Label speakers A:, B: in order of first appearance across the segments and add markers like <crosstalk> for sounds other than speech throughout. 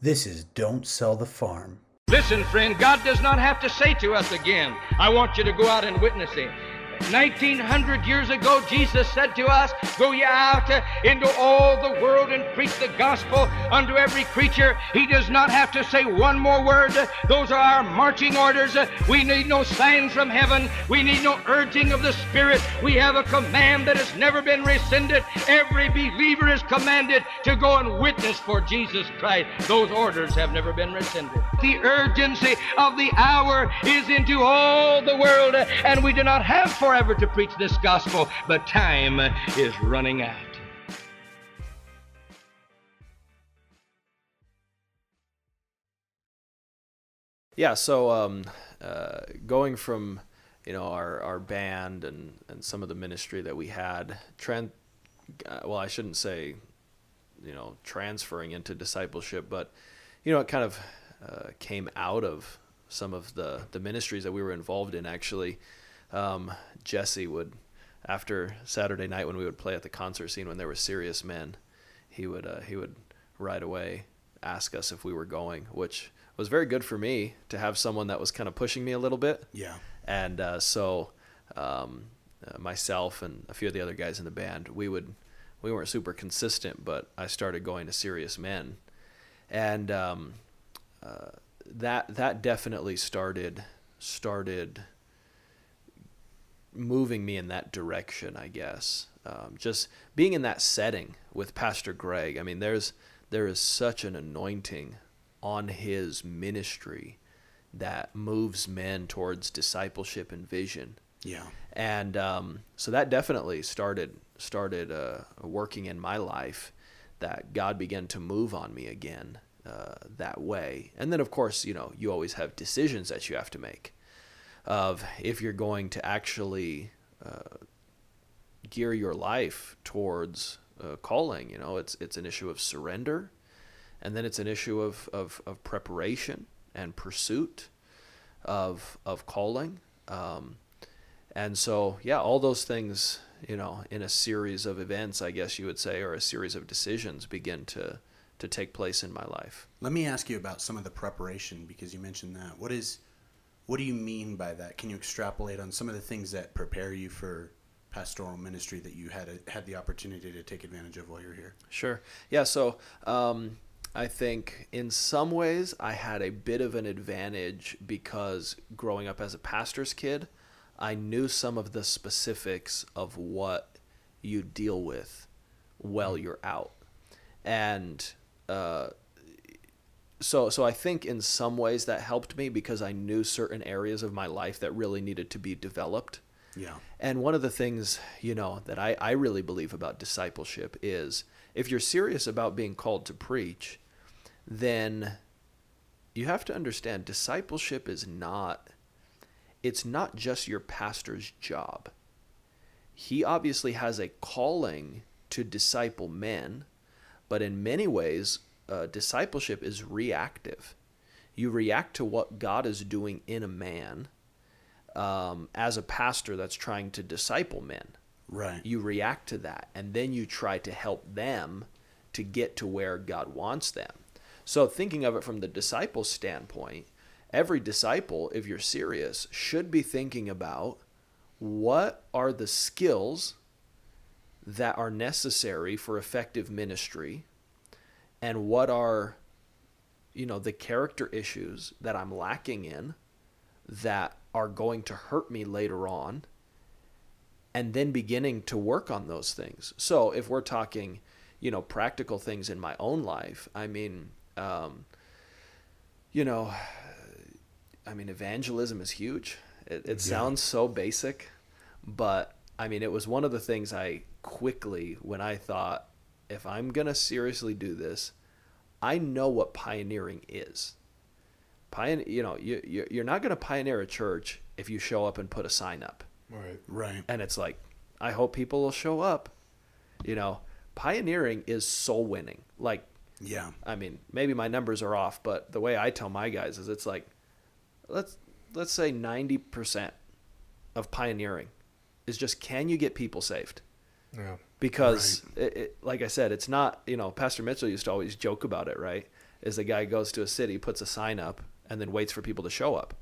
A: This is Don't Sell the Farm.
B: Listen, friend, God does not have to say to us again, I want you to go out and witness Him. 1900 years ago, Jesus said to us, Go ye out into all the world and preach the gospel unto every creature. He does not have to say one more word. Those are our marching orders. We need no sign from heaven. We need no urging of the Spirit. We have a command that has never been rescinded. Every believer is commanded to go and witness for Jesus Christ. Those orders have never been rescinded. The urgency of the hour is into all the world, and we do not have forever to preach this gospel, but time is running out.
C: Yeah, so um, uh, going from you know our, our band and, and some of the ministry that we had, tran- uh, well, I shouldn't say you know transferring into discipleship, but you know it kind of uh, came out of some of the the ministries that we were involved in. Actually, um, Jesse would after Saturday night when we would play at the concert scene when there were serious men, he would uh, he would right away ask us if we were going, which was very good for me to have someone that was kind of pushing me a little bit.
A: Yeah.
C: And uh, so um, uh, myself and a few of the other guys in the band, we would we weren't super consistent, but I started going to serious men, and um, uh, that that definitely started started moving me in that direction, I guess. Um, just being in that setting with Pastor Greg. I mean, there's there is such an anointing on his ministry that moves men towards discipleship and vision.
A: Yeah.
C: And um, so that definitely started started uh, working in my life. That God began to move on me again uh, that way. And then, of course, you know, you always have decisions that you have to make of if you're going to actually uh, gear your life towards uh, calling. You know, it's it's an issue of surrender, and then it's an issue of of, of preparation and pursuit of of calling. Um, and so, yeah, all those things, you know, in a series of events, I guess you would say, or a series of decisions, begin to to take place in my life.
A: Let me ask you about some of the preparation because you mentioned that. What is what do you mean by that? Can you extrapolate on some of the things that prepare you for pastoral ministry that you had a, had the opportunity to take advantage of while you're here?
C: Sure. Yeah. So um, I think in some ways I had a bit of an advantage because growing up as a pastor's kid, I knew some of the specifics of what you deal with while you're out, and uh, so so I think in some ways that helped me because I knew certain areas of my life that really needed to be developed.
A: Yeah.
C: And one of the things, you know, that I, I really believe about discipleship is if you're serious about being called to preach, then you have to understand discipleship is not it's not just your pastor's job. He obviously has a calling to disciple men, but in many ways uh, discipleship is reactive. You react to what God is doing in a man um, as a pastor that's trying to disciple men.
A: Right.
C: You react to that, and then you try to help them to get to where God wants them. So, thinking of it from the disciple standpoint, every disciple, if you're serious, should be thinking about what are the skills that are necessary for effective ministry and what are you know the character issues that I'm lacking in that are going to hurt me later on and then beginning to work on those things. So if we're talking, you know, practical things in my own life, I mean, um, you know, I mean, evangelism is huge. It, it yeah. sounds so basic, but I mean, it was one of the things I quickly, when I thought, if I'm going to seriously do this, I know what pioneering is. Pioneer, you know, you, you're not going to pioneer a church if you show up and put a sign up.
A: Right. Right.
C: And it's like, I hope people will show up. You know, pioneering is soul winning. Like,
A: yeah.
C: I mean, maybe my numbers are off, but the way I tell my guys is it's like, let's let's say 90% of pioneering is just can you get people saved?
D: Yeah.
C: Because, right. it, it, like I said, it's not, you know, Pastor Mitchell used to always joke about it, right? is the guy goes to a city, puts a sign up, and then waits for people to show up,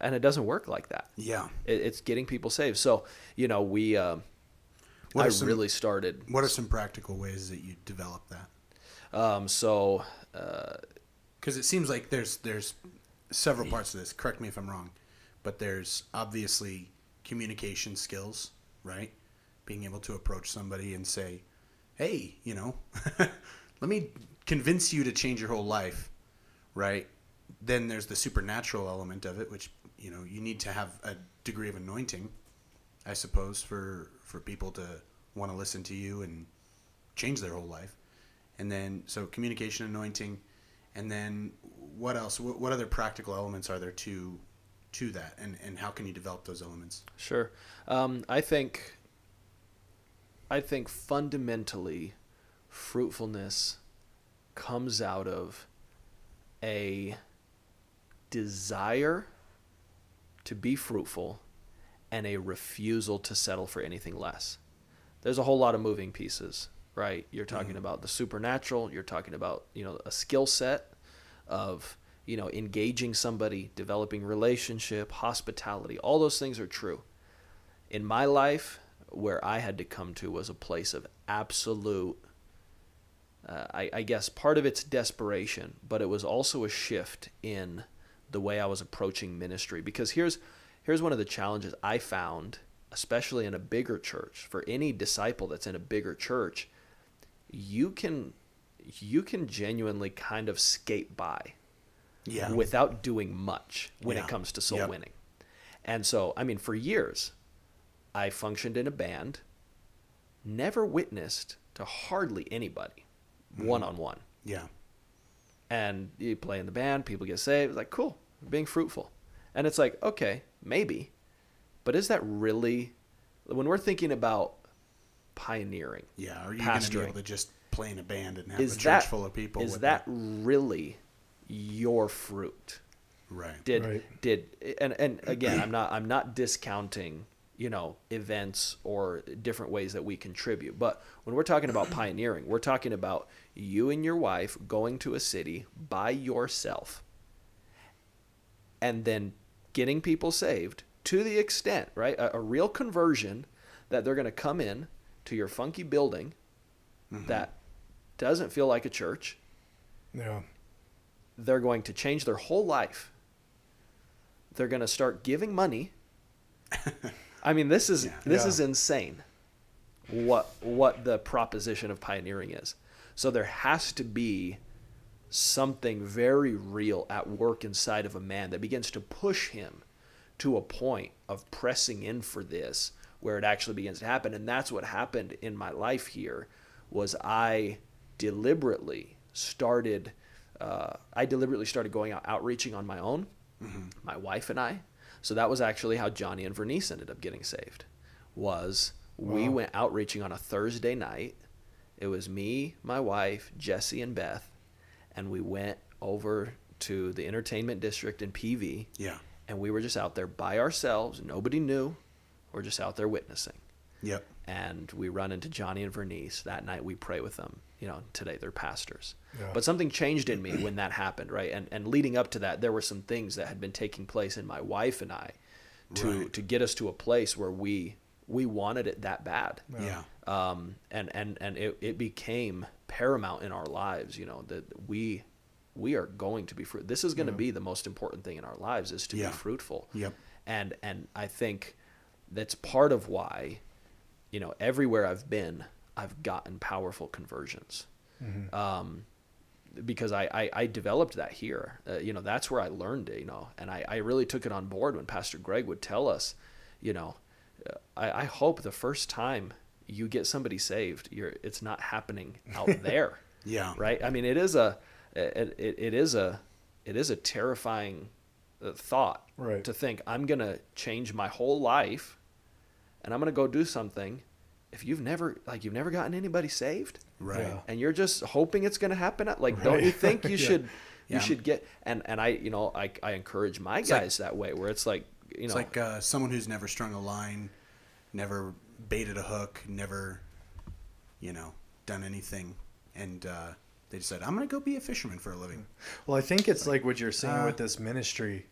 C: and it doesn't work like that.
A: Yeah.
C: It, it's getting people saved. So you know, we um,
A: What
C: I
A: some-
C: really started.
A: What are some practical ways that you develop that?
C: Um, so uh,
A: Because it seems like there's there's several parts of this. Correct me if I'm wrong, but there's obviously communication skills, right? Being able to approach somebody and say, "Hey, you know, <laughs> let me convince you to change your whole life," right? Then there's the supernatural element of it, which you know you need to have a degree of anointing, I suppose, for for people to want to listen to you and change their whole life. And then so communication, anointing, and then what else? What, what other practical elements are there to to that, and and how can you develop those elements?
C: Sure. Um, I think. I think fundamentally, fruitfulness comes out of a desire to be fruitful and a refusal to settle for anything less. There's a whole lot of moving pieces, right? You're talking mm-hmm. about the supernatural, you're talking about, you know, a skill set of, you know, engaging somebody, developing relationship, hospitality. All those things are true. In my life, where I had to come to was a place of absolute uh, I, I guess part of it's desperation, but it was also a shift in the way I was approaching ministry. Because here's here's one of the challenges I found, especially in a bigger church, for any disciple that's in a bigger church, you can you can genuinely kind of skate by
A: Yeah.
C: without doing much when
A: Yeah.
C: it comes to soul
A: Yep.
C: winning. And so, I mean, for years, I functioned in a band, never witnessed to hardly anybody one on one.
A: yeah.
C: And you play in the band, people get saved. It's like, cool, being fruitful. And it's like, okay, maybe. But is that really, when we're thinking about pioneering,
A: Yeah. Are you going to be able to just play in a band and have
C: is
A: a church
C: that,
A: full of people?
C: is
A: with
C: that really your fruit?
A: right?
C: did
D: Right.
C: did and and again <clears throat> i'm not i'm not discounting you know events or different ways that we contribute but when we're talking about pioneering we're talking about you and your wife going to a city by yourself and then getting people saved to the extent right a, a real conversion that they're going to come in to your funky building mm-hmm. that doesn't feel like a church
D: Yeah.
C: they're going to change their whole life. They're going to start giving money. <laughs> I mean, this is
A: Yeah.
C: this
D: Yeah.
C: is insane. What what the proposition of pioneering is. So there has to be something very real at work inside of a man that begins to push him to a point of pressing in for this where it actually begins to happen and that's what happened in my life here was i deliberately started uh, i deliberately started going out outreaching on my own my wife and i so that was actually how johnny and vernice ended up getting saved was we
D: Wow.
C: went outreaching on a thursday night it was me my wife jesse and beth and we went over to the entertainment district in pv
A: Yeah.
C: and we were just out there by ourselves. Nobody knew. We're just out there witnessing.
A: Yep.
C: And we run into Johnny and Vernice. That night we pray with them. You know, today they're pastors.
D: Yeah.
C: But something changed in me when that happened, right? And and leading up to that, there were some things that had been taking place in my wife and I to
A: Right.
C: to get us to a place where we we wanted it that bad
A: Yeah.
C: um, and and and it, it became paramount in our lives you know that we we are going to be fruit this is going to be the most important thing in our lives is to
A: Yeah.
C: be fruitful
A: Yep.
C: and and i think that's part of why you know everywhere i've been i've gotten powerful conversions um, because I, I, I developed that here. Uh, you know, that's where I learned it, you know, and I, I really took it on board when Pastor Greg would tell us, you know, uh, I, I hope the first time you get somebody saved, you're, it's not happening out <laughs> there.
A: Yeah.
C: Right. I mean, it is a, it, it, it is a, it is a terrifying uh, thought
D: Right.
C: to think I'm going to change my whole life and I'm going to go do something. If you've never, like, you've never gotten anybody saved,
A: Right.
D: Yeah.
C: and you're just hoping it's going to happen like don't you think you <laughs>
D: Yeah.
C: should you
A: Yeah.
C: should get and and i you know i, I encourage my
A: like-
C: guys that way where it's like you
A: It's
C: know
A: like uh, someone who's never strung a line, never baited a hook, never, you know, done anything, and uh, They decided, I'm going to go be a fisherman for a living.
D: Well, I think it's like what you're saying
A: uh,
D: with this ministry.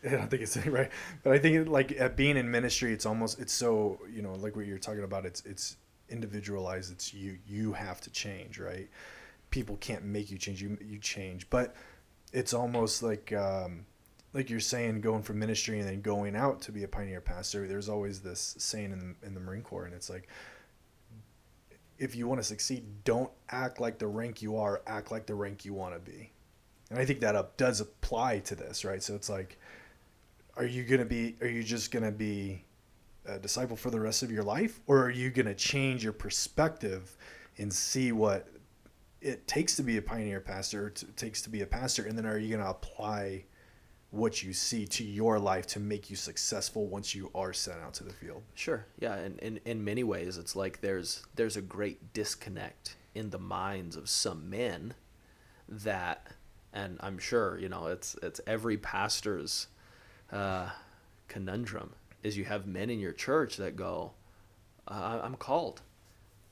D: <laughs> I don't think it's right, but I think like at being in ministry, it's almost it's so you know like what you're talking about. It's it's individualized. It's you you have to change, right? People can't make you change. You you change, but it's almost like um, like you're saying going from ministry and then going out to be a pioneer pastor. There's always this saying in in the Marine Corps, and it's like if you want to succeed, don't act like the rank you are. Act like the rank you want to be. And I think that up does apply to this, right? So it's like, are you gonna be? Are you just gonna be a disciple for the rest of your life, or are you gonna change your perspective and see what it takes to be a pioneer pastor, or t- takes to be a pastor, and then are you gonna apply what you see to your life to make you successful once you are sent out to the field?
C: Sure. Yeah, and in, in many ways it's like there's there's a great disconnect in the minds of some men that and I'm sure, you know, it's it's every pastor's uh, conundrum is you have men in your church that go, uh, I'm called.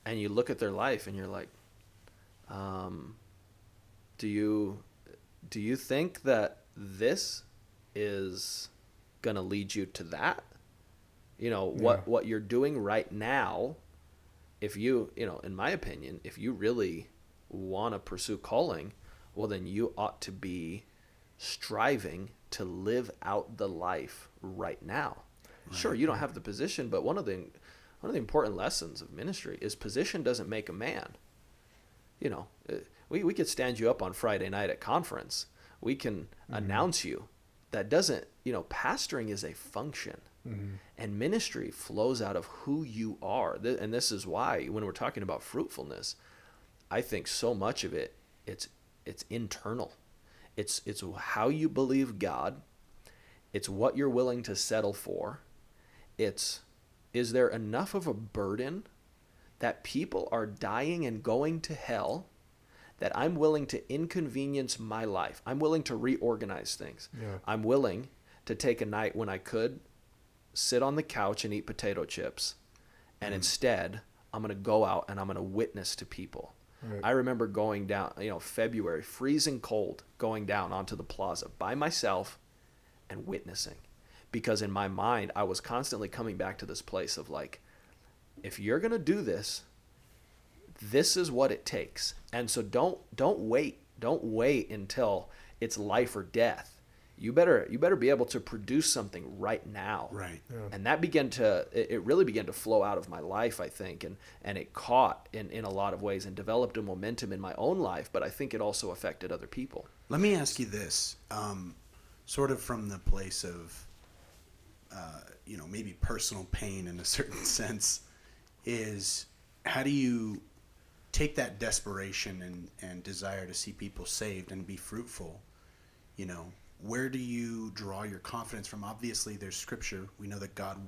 C: And you look at their life and you're like, um, do you do you think that this is going to lead you to that? You know, what
D: Yeah.
C: what you're doing right now if you, you know, in my opinion, if you really want to pursue calling, well then you ought to be striving to live out the life right now. Sure, you don't have the position, but one of the one of the important lessons of ministry is position doesn't make a man. You know, uh, we, we could stand you up on Friday night at conference. We can announce you. That doesn't, you know, pastoring is a function. And ministry flows out of who you are. And this is why when we're talking about fruitfulness, I think so much of it it's it's internal. It's it's how you believe God. It's what you're willing to settle for. It's is there enough of a burden that people are dying and going to hell that I'm willing to inconvenience my life. I'm willing to reorganize things.
D: Yeah.
C: I'm willing to take a night when I could sit on the couch and eat potato chips and mm. instead I'm going to go out and I'm going to witness to people.
D: Right.
C: I remember going down, you know, February, freezing cold, going down onto the plaza by myself and witnessing. Because in my mind, I was constantly coming back to this place of like, if you're going to do this, this is what it takes. And so don't don't wait. Don't wait until it's life or death. You better you better be able to produce something right now.
A: Right.
C: And that began to it it really began to flow out of my life, I think, and and it caught in in a lot of ways and developed a momentum in my own life, but I think it also affected other people.
A: Let me ask you this, um, sort of from the place of, uh, you know, maybe personal pain in a <laughs> certain sense, is how do you take that desperation and, and desire to see people saved and be fruitful? You know, where do you draw your confidence from? Obviously, there's scripture. We know that God,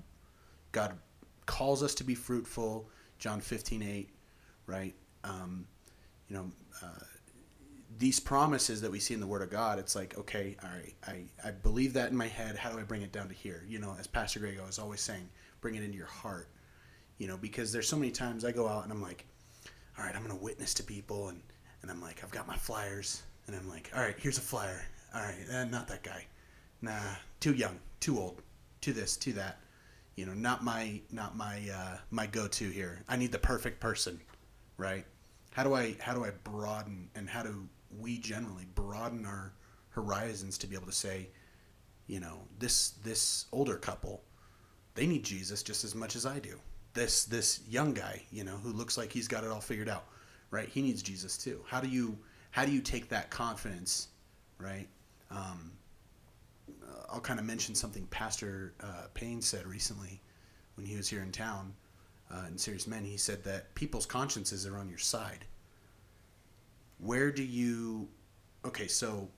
A: God calls us to be fruitful. John 15, 8, right? Um, you know, uh, these promises that we see in the Word of God, it's like, okay, all right, I, I believe that in my head. How do I bring it down to here? You know, as Pastor Grego is always saying, bring it into your heart. You know, because there's so many times I go out and I'm like, all right, I'm going to witness to people. And, and I'm like, I've got my flyers. And I'm like, all right, here's a flyer. All right, eh, not that guy. Nah, too young, too old, to this, to that. You know, not my, not my, uh, my go-to here. I need the perfect person, right? How do I, how do I broaden and how do we generally broaden our horizons to be able to say, you know, this, this older couple, they need Jesus just as much as I do. This, this young guy, you know, who looks like he's got it all figured out, right? He needs Jesus too. How do you, how do you take that confidence, right? Um, uh, I'll kind of mention something Pastor uh, Payne said recently when he was here in town uh, in Serious Men. He said that people's consciences are on your side. Where do you? Okay, so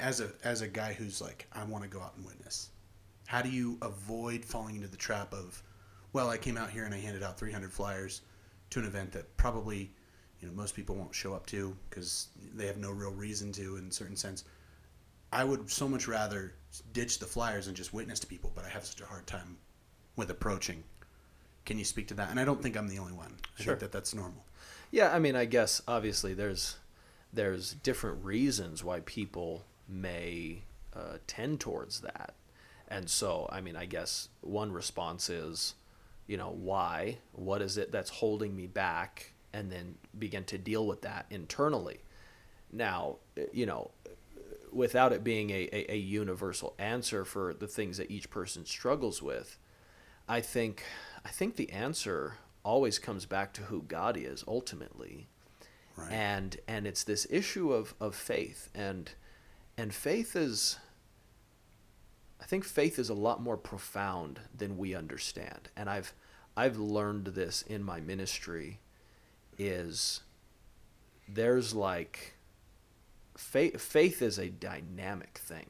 A: as a as a guy who's like, I want to go out and witness. How do you avoid falling into the trap of, well, I came out here and I handed out 300 flyers to an event that probably, you know, most people won't show up to because they have no real reason to in a certain sense. I would so much rather ditch the flyers and just witness to people, but I have such a hard time with approaching. Can you speak to that? And I don't think I'm the only one. I
C: Sure.
A: think that that's normal.
C: Yeah, I mean, I guess obviously there's there's different reasons why people may uh, tend towards that. And so, I mean, I guess one response is, you know, why? What is it that's holding me back? And then begin to deal with that internally. Now, you know, without it being a, a, a universal answer for the things that each person struggles with, I think I think the answer always comes back to who God is ultimately.
A: Right.
C: And and it's this issue of, of faith and and faith is I think faith is a lot more profound than we understand. And I've I've learned this in my ministry is there's like faith faith is a dynamic thing.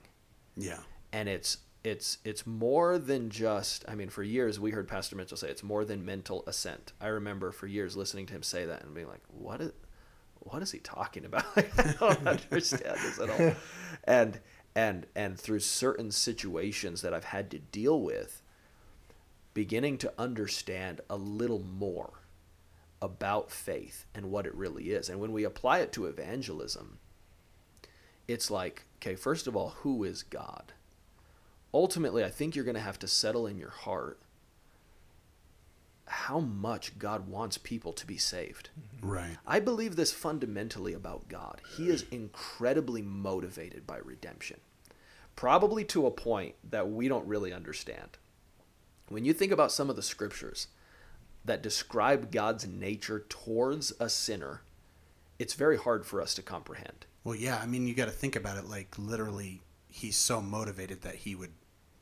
A: Yeah.
C: and it's it's it's more than just i mean for years we heard pastor mitchell say it's more than mental assent. I remember for years listening to him say that and being like what is what is he talking about? <laughs> I don't <laughs> understand this at all. And and and through certain situations that i've had to deal with beginning to understand a little more about faith and what it really is. And when we apply it to evangelism it's like, okay, first of all, who is God? Ultimately, I think you're going to have to settle in your heart how much God wants people to be saved. Mm-hmm.
A: Right.
C: I believe this fundamentally about God. He is incredibly motivated by redemption, probably to a point that we don't really understand. When you think about some of the scriptures that describe God's nature towards a sinner, it's very hard for us to comprehend.
A: Well, yeah. I mean, you got to think about it. Like literally, he's so motivated that he would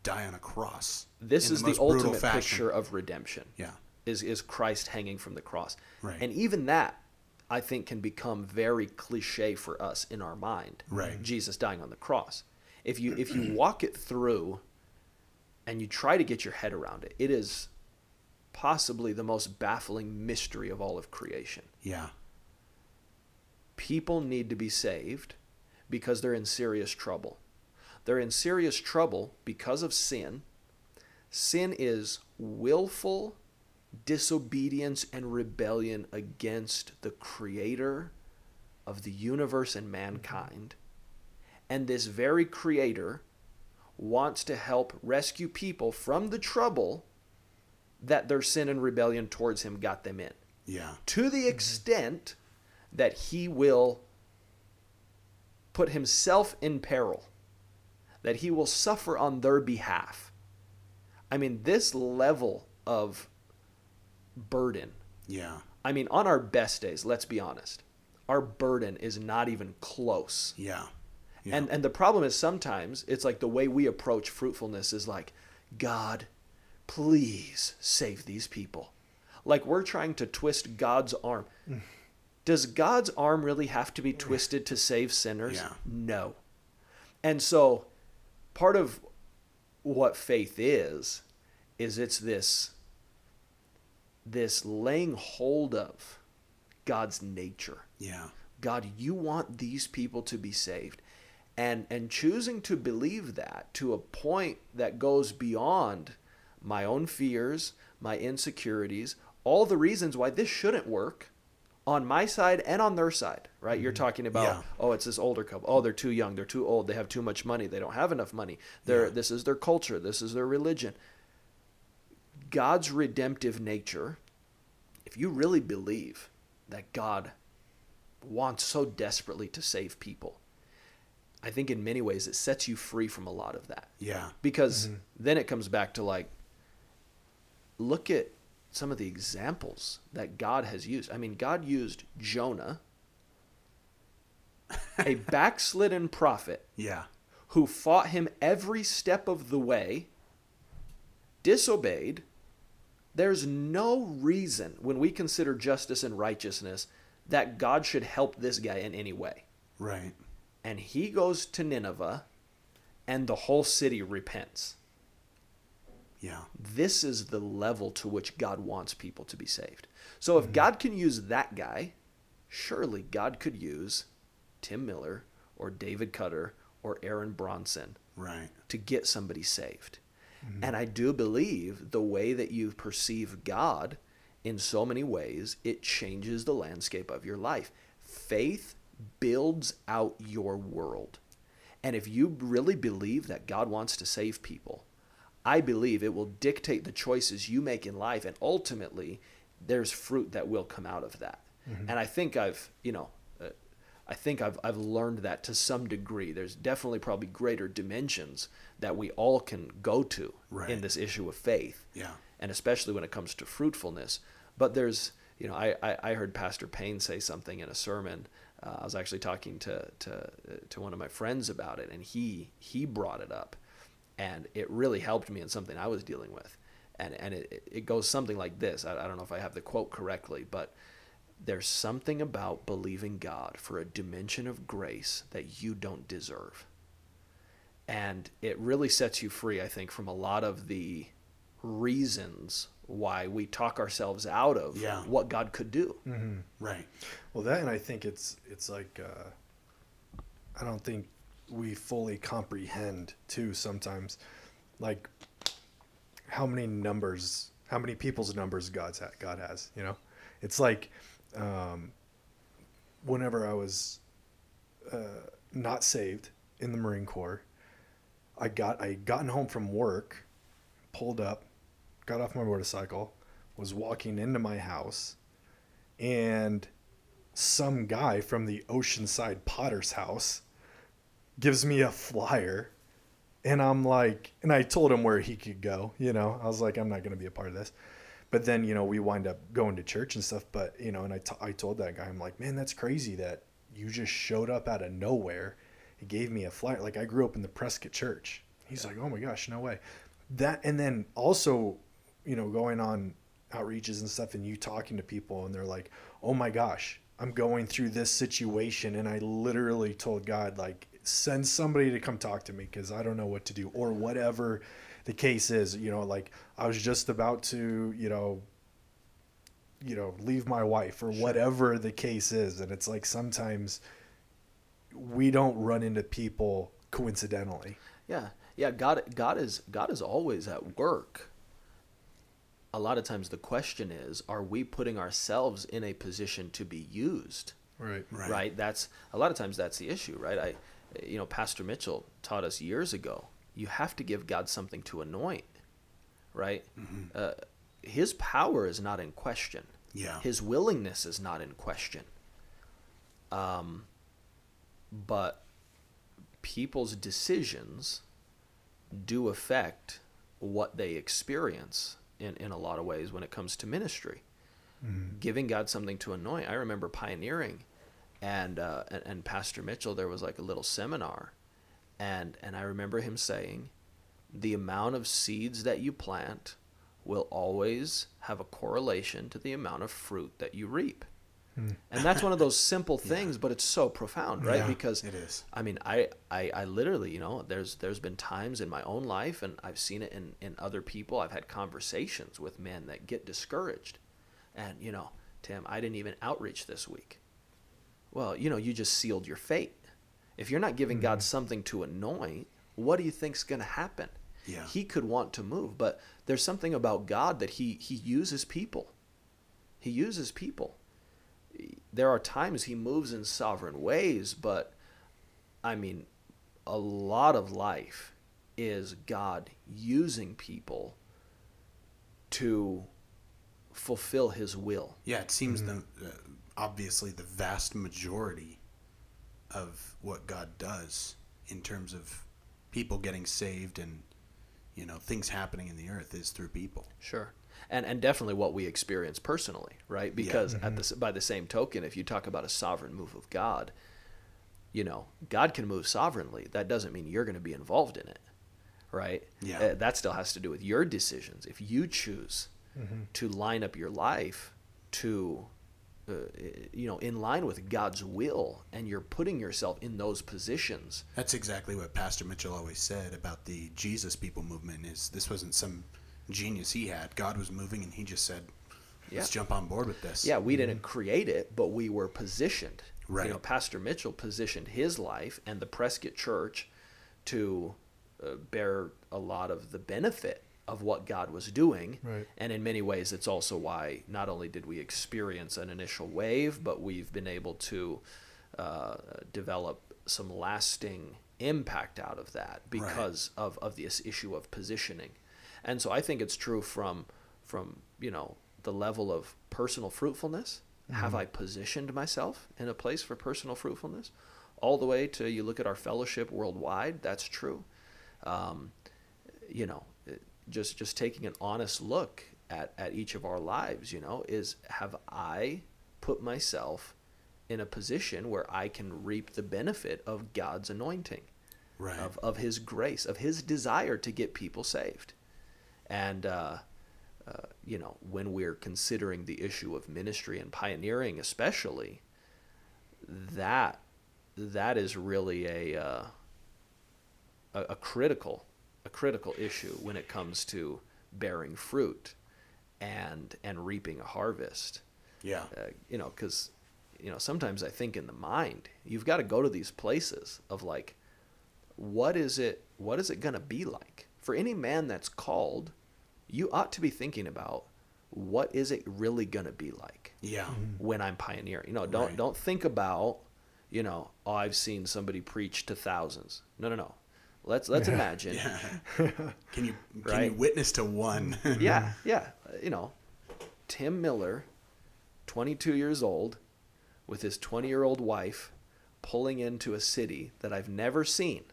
A: die on a cross.
C: This is the,
A: brutal
C: ultimate picture of redemption.
A: Yeah.
C: Is is Christ hanging from the cross.
A: Right.
C: And even that I think can become very cliche for us in our mind.
A: Right.
C: Jesus dying on the cross. If you if you walk it through and you try to get your head around it, it is possibly the most baffling mystery of all of creation.
A: Yeah.
C: People need to be saved because they're in serious trouble. They're in serious trouble because of sin. Sin is willful disobedience and rebellion against the creator of the universe and mankind. And this very creator wants to help rescue people from the trouble that their sin and rebellion towards him got them in
A: Yeah.
C: to the extent that he will put himself in peril, that he will suffer on their behalf. I mean, this level of burden,
A: Yeah.
C: I mean, on our best days, let's be honest, our burden is not even close.
A: Yeah. Yeah.
C: And and the problem is sometimes it's like the way we approach fruitfulness is like, God, please save these people. Like we're trying to twist God's arm. <laughs> Does God's arm really have to be twisted to save sinners?
A: Yeah.
C: No. And so part of what faith is is it's this this laying hold of God's nature.
A: yeah.
C: God, you want these people to be saved. And and choosing to believe that to a point that goes beyond my own fears, my insecurities, all the reasons why this shouldn't work on my side and on their side, right? You're mm-hmm. talking about
A: Yeah.
C: oh, it's this older couple. Oh, they're too young, they're too old, they have too much money, they don't have enough money. They're
A: Yeah.
C: this is their culture, this is their religion. God's redemptive nature, if you really believe that God wants so desperately to save people, I think in many ways it sets you free from a lot of that.
A: Yeah.
C: Because mm-hmm. then it comes back to like, look at some of the examples that God has used. I mean, God used Jonah, <laughs> a backslidden prophet
A: Yeah.
C: who fought him every step of the way, disobeyed. There's no reason when we consider justice and righteousness that God should help this guy in any way.
A: Right.
C: And he goes to Nineveh, and the whole city repents.
A: Yeah.
C: This is the level to which God wants people to be saved. So if mm-hmm. God can use that guy, surely God could use Tim Miller or David Cutter or Aaron Bronson
A: Right.
C: to get somebody saved. Mm-hmm. And I do believe the way that you perceive God in so many ways, it changes the landscape of your life. Faith builds out your world. And if you really believe that God wants to save people, I believe it will dictate the choices you make in life, and ultimately, there's fruit that will come out of that. And I think I've, you know, uh, I think I've I've learned that to some degree. There's definitely probably greater dimensions that we all can go to
A: Right.
C: in this issue of faith.
A: Yeah.
C: And especially when it comes to fruitfulness. But there's, you know, I, I, I heard Pastor Payne say something in a sermon. Uh, I was actually talking to, to, uh, to one of my friends about it, and he, he brought it up. And it really helped me in something I was dealing with. And, and it, it goes something like this. I, I don't know if I have the quote correctly, but there's something about believing God for a dimension of grace that you don't deserve. And it really sets you free, I think, from a lot of the reasons why we talk ourselves out of
A: Yeah.
C: what God could do.
A: Right.
D: Well, that and I think it's it's like uh, I don't think we fully comprehend too sometimes, like how many numbers, how many people's numbers God's ha- God has. You know, it's like um, whenever I was uh, not saved in the Marine Corps, I got I gotten home from work, pulled up, got off my motorcycle, was walking into my house, and some guy from the Oceanside Potter's house gives me a flyer and I'm like and I told him where he could go, you know. I was like I'm not going to be a part of this. But then, you know, we wind up going to church and stuff, but you know, and I, t- I told that guy I'm like, "Man, that's crazy that you just showed up out of nowhere. He gave me a flyer. Like I grew up in the Prescott church." He's like, "Oh my gosh, no way." That and then also, you know, going on outreaches and stuff and you talking to people and they're like, "Oh my gosh, I'm going through this situation and I literally told God like send somebody to come talk to me cuz I don't know what to do or whatever the case is, you know, like I was just about to, you know, you know, leave my wife or whatever the case is and it's like sometimes we don't run into people coincidentally.
C: Yeah, yeah. God, God is God is always at work. A lot of times, the question is, are we putting ourselves in a position to be used?
D: Right.
A: Right.
C: That's a lot of times that's the issue, right? I, you know, Pastor Mitchell taught us years ago. You have to give God something to anoint, right? Uh, his power is not in question.
A: Yeah.
C: His willingness is not in question. Um, but people's decisions do affect what they experience in, in a lot of ways when it comes to ministry. Giving God something to anoint. I remember pioneering, and, uh, and and Pastor Mitchell. There was like a little seminar, and and I remember him saying, the amount of seeds that you plant will always have a correlation to the amount of fruit that you reap. And that's one of those simple <laughs> things, but it's so profound, right?
A: Yeah,
C: because
A: it is.
C: I mean, I, I, I literally, you know, there's there's been times in my own life, and I've seen it in, in other people. I've had conversations with men that get discouraged, and you know, Tim, I didn't even outreach this week. Well, you know, you just sealed your fate. If you're not giving God something to anoint, what do you think's going to happen?
A: Yeah.
C: He could want to move, but there's something about God that he he uses people. He uses people. There are times he moves in sovereign ways, but I mean, a lot of life is God using people to fulfill his will.
A: Yeah, it seems the uh, obviously the vast majority of what God does in terms of people getting saved and you know things happening in the earth is through people.
C: Sure. And and definitely what we experience personally, right? Because at the, by the same token, if you talk about a sovereign move of God, you know, God can move sovereignly. That doesn't mean you're going to be involved in it, right?
A: Yeah.
C: Uh, that still has to do with your decisions. If you choose to line up your life to uh, you know, in line with God's will and you're putting yourself in those positions.
A: That's exactly what Pastor Mitchell always said about the Jesus people movement is this wasn't some genius he had. God was moving and he just said, "Let's
C: Yeah.
A: jump on board with this."
C: Yeah, we didn't create it, but we were positioned.
A: Right.
C: You know, Pastor Mitchell positioned his life and the Prescott Church to uh, bear a lot of the benefit of what God was doing.
D: Right.
C: And in many ways, it's also why not only did we experience an initial wave, but we've been able to uh, develop some lasting impact out of that because of, of this issue of positioning. And so I think it's true from from you know the level of personal fruitfulness. Have I positioned myself in a place for personal fruitfulness? All the way to you look at our fellowship worldwide. That's true. Um, you know, just just taking an honest look at, at each of our lives, you know, is have I put myself in a position where I can reap the benefit of God's anointing,
A: Right.
C: of, of His grace, of His desire to get people saved. And, uh, uh, you know, when we're considering the issue of ministry and pioneering, especially, that that is really a, uh, a a critical a critical issue when it comes to bearing fruit and and reaping a harvest
A: yeah.
C: uh, you know because you know sometimes i think in the mind you've got to go to these places of like what is it what is it going to be like for any man that's called you ought to be thinking about what is it really going to be like
A: Yeah.
C: when i'm pioneering you know don't
A: Right.
C: don't think about you know oh i've seen somebody preach to thousands no no no let's let's imagine
A: Yeah. <laughs> Can you can you witness to one? <laughs>
C: yeah, yeah. You know, Tim Miller, 22 years old, with his 20 year old wife, pulling into a city that I've never seen.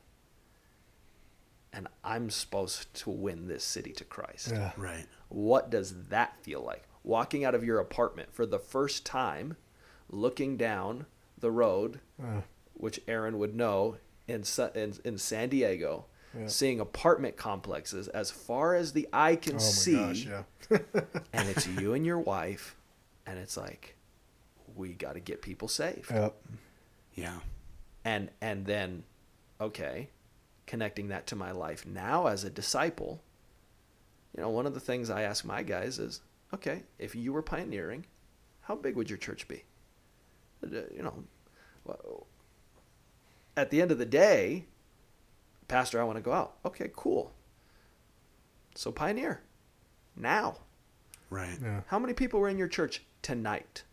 C: And I'm supposed to win this city to Christ.
D: Yeah.
A: right.
C: What does that feel like? Walking out of your apartment for the first time, looking down the road,
D: Uh,
C: which Aaron would know in, in, in San Diego,
D: Yeah.
C: seeing apartment complexes as far as the eye can
D: oh my
C: see
D: gosh, yeah. <laughs>
C: and it's you and your wife, and it's like, we got to get people saved,
D: Yep.
A: Yeah.
C: and and then, okay, connecting that to my life now as a disciple. You know, one of the things I ask my guys is, okay, if you were pioneering, how big would your church be? Uh, You know, well, at the end of the day, Pastor, I want to go out. Okay, cool. So pioneer now.
A: Right.
D: Yeah.
C: How many people were in your church tonight?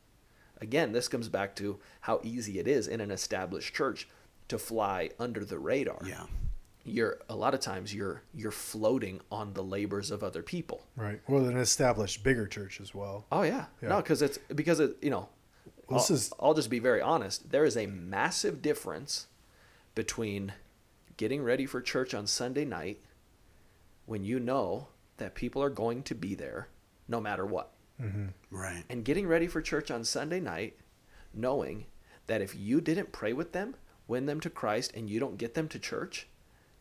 C: Again, this comes back to how easy it is in an established church to fly under the radar.
A: Yeah.
C: You're a lot of times you're you're floating on the labors of other people.
D: Right. Well, an established bigger church as well.
C: Oh yeah.
D: Yeah.
C: No, because it's because it you know
D: Well, this
C: I'll,
D: is-
C: I'll just be very honest. There is a massive difference between getting ready for church on Sunday night when you know that people are going to be there no matter what. Mm-hmm.
A: Right.
C: and getting ready for church on Sunday night, knowing that if you didn't pray with them, win them to Christ, and you don't get them to church,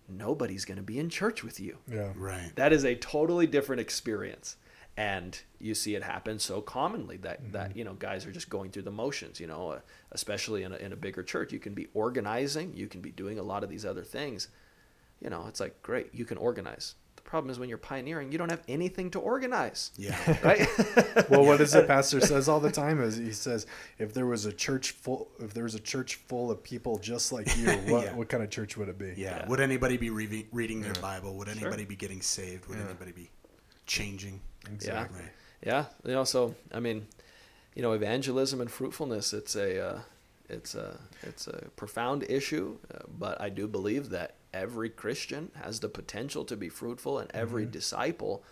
C: nobody's going to be in church with you.
D: Yeah.
A: Right.
C: That is a totally different experience. And you see it happen so commonly that, that you know guys are just going through the motions. You know, uh, especially in a, in a bigger church, you can be organizing, you can be doing a lot of these other things. You know, it's like great, you can organize. The problem is when you're pioneering, you don't have anything to organize.
A: Yeah. <laughs>
C: Right? <laughs>
D: well, what is the pastor says all the time is he says, if there was a church full, if there was a church full of people just like you, <laughs> what,
A: Yeah.
D: what kind of church would it be?
A: Yeah.
C: Yeah.
A: Would anybody be re- reading their Bible? Would anybody be getting saved? Would anybody be changing?
D: Exactly.
A: Right.
C: Yeah, you know, so I mean, you know, evangelism and fruitfulness, it's a uh, it's a it's a profound issue, uh, but I do believe that every Christian has the potential to be fruitful and every disciple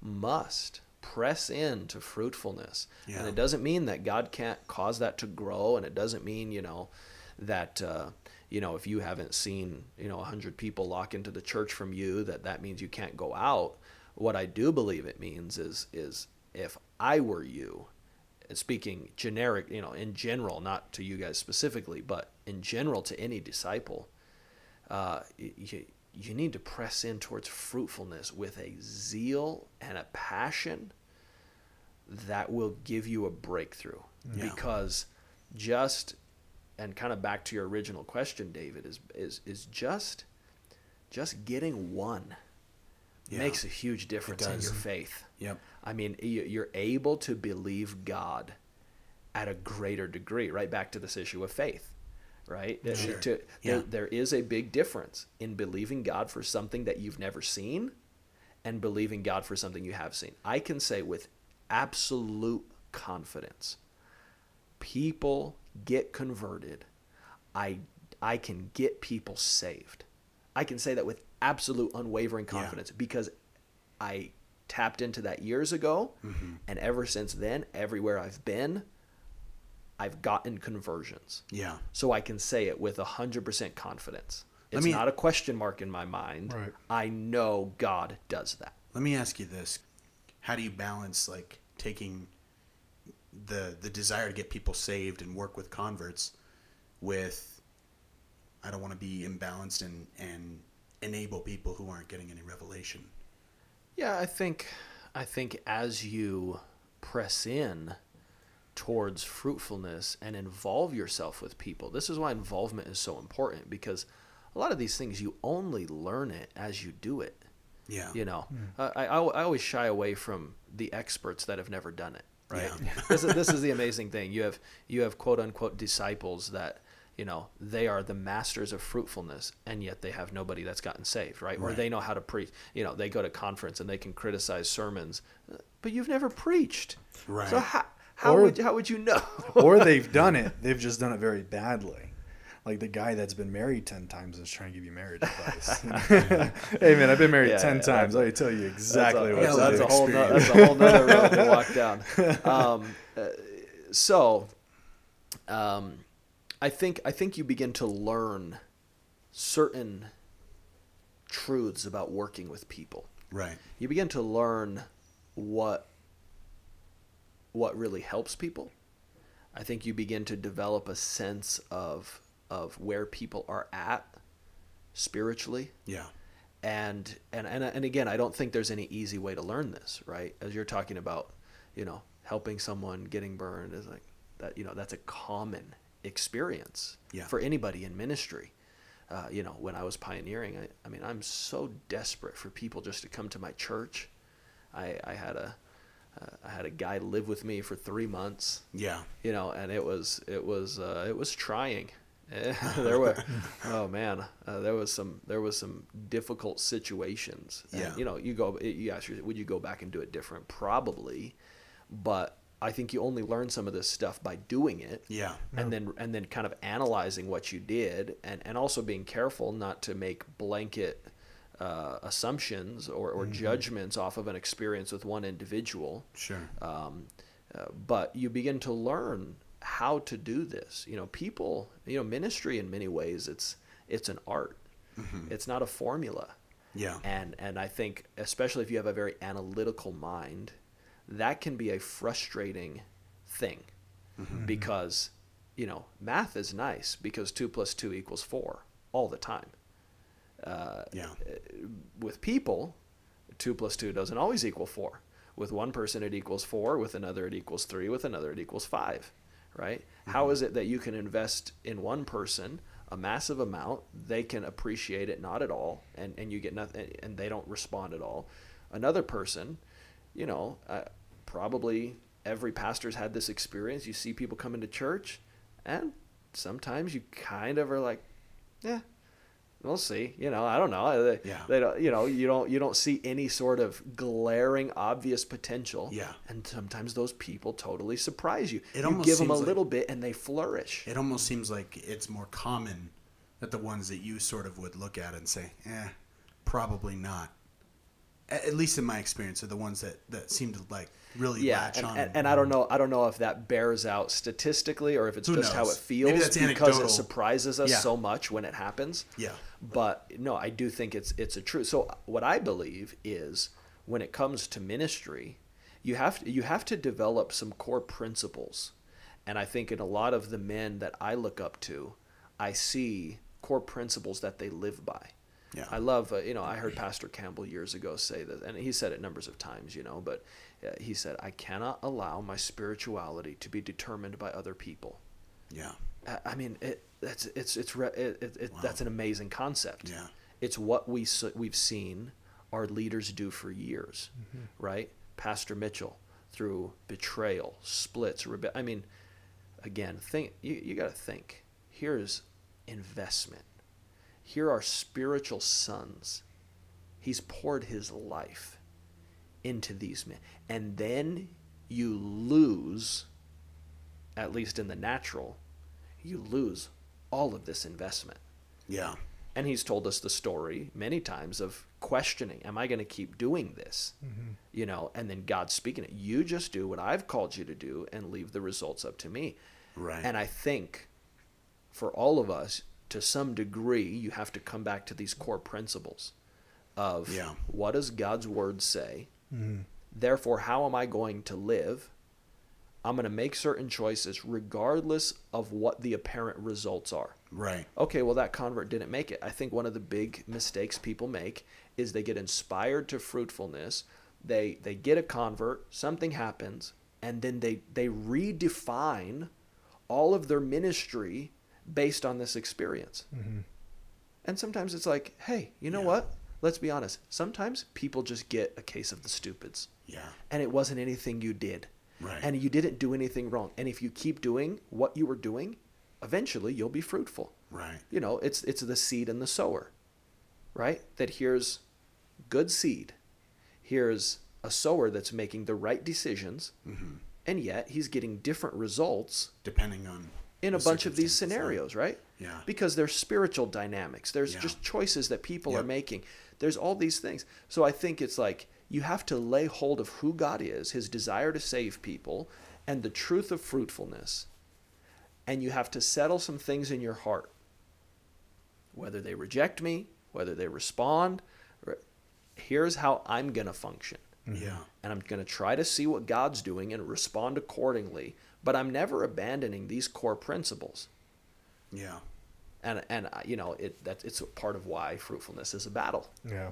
C: must press into fruitfulness.
A: Yeah.
C: And it doesn't mean that God can't cause that to grow and it doesn't mean, you know, that uh, you know, if you haven't seen, you know, 100 people lock into the church from you that that means you can't go out. What I do believe it means is is if I were you, speaking generic, you know, in general, not to you guys specifically, but in general to any disciple, uh, you, you need to press in towards fruitfulness with a zeal and a passion that will give you a breakthrough.
A: Yeah.
C: Because just and kind of back to your original question, David, is is is just just getting one
A: Yeah.
C: makes a huge difference in your faith.
A: Yep.
C: I mean, you- you're able to believe God at a greater degree, right back to this issue of faith, right?
A: Sure.
C: to-
A: Yeah.
C: there, there is a big difference in believing God for something that you've never seen and believing God for something you have seen. I can say with absolute confidence people get converted I I can get people saved. I can say that with absolute unwavering
A: Yeah.
C: confidence because I tapped into that years ago
A: Mm-hmm.
C: and ever since then everywhere I've been I've gotten conversions.
A: Yeah.
C: So I can say it with 100% confidence. It's
A: me-
C: not a question mark in my mind.
D: Right.
C: I know God does that.
A: Let me ask you this: How do you balance like taking the the desire to get people saved and work with converts with I don't want to be imbalanced and and enable people who aren't getting any revelation.
C: Yeah, I think I think as you press in towards fruitfulness and involve yourself with people. This is why involvement is so important because a lot of these things you only learn it as you do it.
A: Yeah.
C: You know, uh, I, I I always shy away from the experts that have never done it. Right.
A: Yeah. <laughs>
C: this is this is the amazing thing. You have you have quote unquote disciples that you know they are the masters of fruitfulness, and yet they have nobody that's gotten saved. Right. Or they know how to preach. You know, they go to conference and they can criticize sermons, but you've never preached.
A: Right.
C: So how how
D: Or-
C: would how would you know? <laughs>
D: or they've <laughs> done it. They've just done it very badly. Like the guy that's been married ten times is trying to give you marriage advice. <laughs> hey man, I've been married
C: Yeah,
D: ten
C: yeah,
D: times. I can tell you exactly
C: that's a,
D: what
C: that's, a whole no, that's a whole nother road to walk down. Um, uh, so, um, I think I think you begin to learn certain truths about working with people.
A: Right.
C: You begin to learn what what really helps people. I think you begin to develop a sense of of where people are at spiritually
A: Yeah.
C: and and and and again, I don't think there's any easy way to learn this, right? As you're talking about, you know, helping someone getting burned is like that. You know, that's a common experience
A: Yeah.
C: for anybody in ministry. Uh, you know, when I was pioneering, I, I mean, I'm so desperate for people just to come to my church. I, I had a uh, I had a guy live with me for three months
A: Yeah.
C: you know, and it was it was uh, it was trying. <laughs> there were, <laughs> oh man, uh, there was some there was some difficult situations. And,
A: Yeah.
C: you know, you go you ask yourself, would you go back and do it different? Probably, but I think you only learn some of this stuff by doing it.
A: Yeah.
C: And then and then kind of analyzing what you did, and and also being careful not to make blanket. Uh, assumptions or, or judgments off of an experience with one individual
A: Sure.
C: um, uh, but you begin to learn how to do this you know people you know ministry in many ways it's it's an art it's not a formula
A: Yeah.
C: and and i think especially if you have a very analytical mind that can be a frustrating thing mm-hmm. because you know math is nice because 2 plus 2 equals 4 all the time uh,
A: Yeah.
C: Uh, with people, two plus two doesn't always equal four. With one person, it equals four. With another, it equals three. With another, it equals five. Right? How mm-hmm. is it that you can invest in one person a massive amount? They can appreciate it not at all, and, and you get nothing, and they don't respond at all. Another person, you know, uh, probably every pastor's had this experience. You see people come into church, and sometimes you kind of are like, yeah, we'll see. You know, I don't know. They,
A: Yeah.
C: they don't. You know, you don't. You don't see any sort of glaring, obvious potential.
A: Yeah.
C: And sometimes those people totally surprise you.
A: It
C: you
A: almost
C: give them a
A: like-
C: little bit, and they flourish.
A: It almost seems like it's more common that the ones that you sort of would look at and say, eh, probably not. At least in my experience, are the ones that, that seem to like really
C: yeah,
A: latch
C: and,
A: on.
C: and, and I don't know. I don't know if that bears out statistically or if it's
A: Who
C: just how it feels
A: Maybe that's
C: because
A: anecdotal.
C: it surprises us
A: Yeah.
C: so much when it happens.
A: Yeah.
C: But no, I do think it's it's a truth. So what I believe is when it comes to ministry, you have to, you have to develop some core principles. And I think in a lot of the men that I look up to, I see core principles that they live by.
A: Yeah.
C: I love, uh, you know, I heard Pastor Campbell years ago say this, and he said it numbers of times, you know, but uh, he said, I cannot allow my spirituality to be determined by other people.
A: yeah.
C: I- I mean, it, that's it's it's re- it, it, it, that's an amazing concept.
A: Yeah.
C: it's what we, we've seen our leaders do for years, right? Pastor Mitchell through betrayal, splits, rebe- I mean, again, think you you got to think. Here's investment. Here are spiritual sons. He's poured his life into these men, and then you lose at least in the natural, you lose all of this investment.
A: Yeah.
C: And he's told us the story many times of questioning, am I going to keep doing this? Mm-hmm. You know, and then God speaking it. You just do what I've called you to do and leave the results up to me.
A: Right.
C: And I think for all of us, to some degree, you have to come back to these core principles of
A: Yeah.
C: what does God's word say? Mm-hmm. Therefore, how am I going to live? I'm going to make certain choices regardless of what the apparent results are.
A: Right.
C: Okay, well, that convert didn't make it. I think one of the big mistakes people make is they get inspired to fruitfulness. They they get a convert, something happens, and then they they redefine all of their ministry based on this experience. And sometimes it's like, hey, you know
A: Yeah.
C: what? Let's be honest. Sometimes people just get a case of the stupids
A: Yeah.
C: and it wasn't anything you did.
A: Right.
C: And you didn't do anything wrong. And if you keep doing what you were doing, eventually you'll be fruitful.
A: Right.
C: You know, it's it's the seed and the sower. Right? That here's good seed. Here's a sower that's making the right decisions.
A: Mm-hmm.
C: And yet he's getting different results
A: Depending on
C: in a
A: the
C: bunch of these scenarios, right?
A: Yeah.
C: Because there's spiritual dynamics. There's
A: Yeah.
C: just choices that people are making. There's all these things. So I think it's like you have to lay hold of who God is, his desire to save people, and the truth of fruitfulness. And you have to settle some things in your heart. Whether they reject me, whether they respond, here's how I'm going to function
A: Yeah.
C: and I'm going to try to see what God's doing and respond accordingly. But I'm never abandoning these core principles.
A: Yeah.
C: And and uh, you know it that it's a part of why fruitfulness is a battle.
D: Yeah,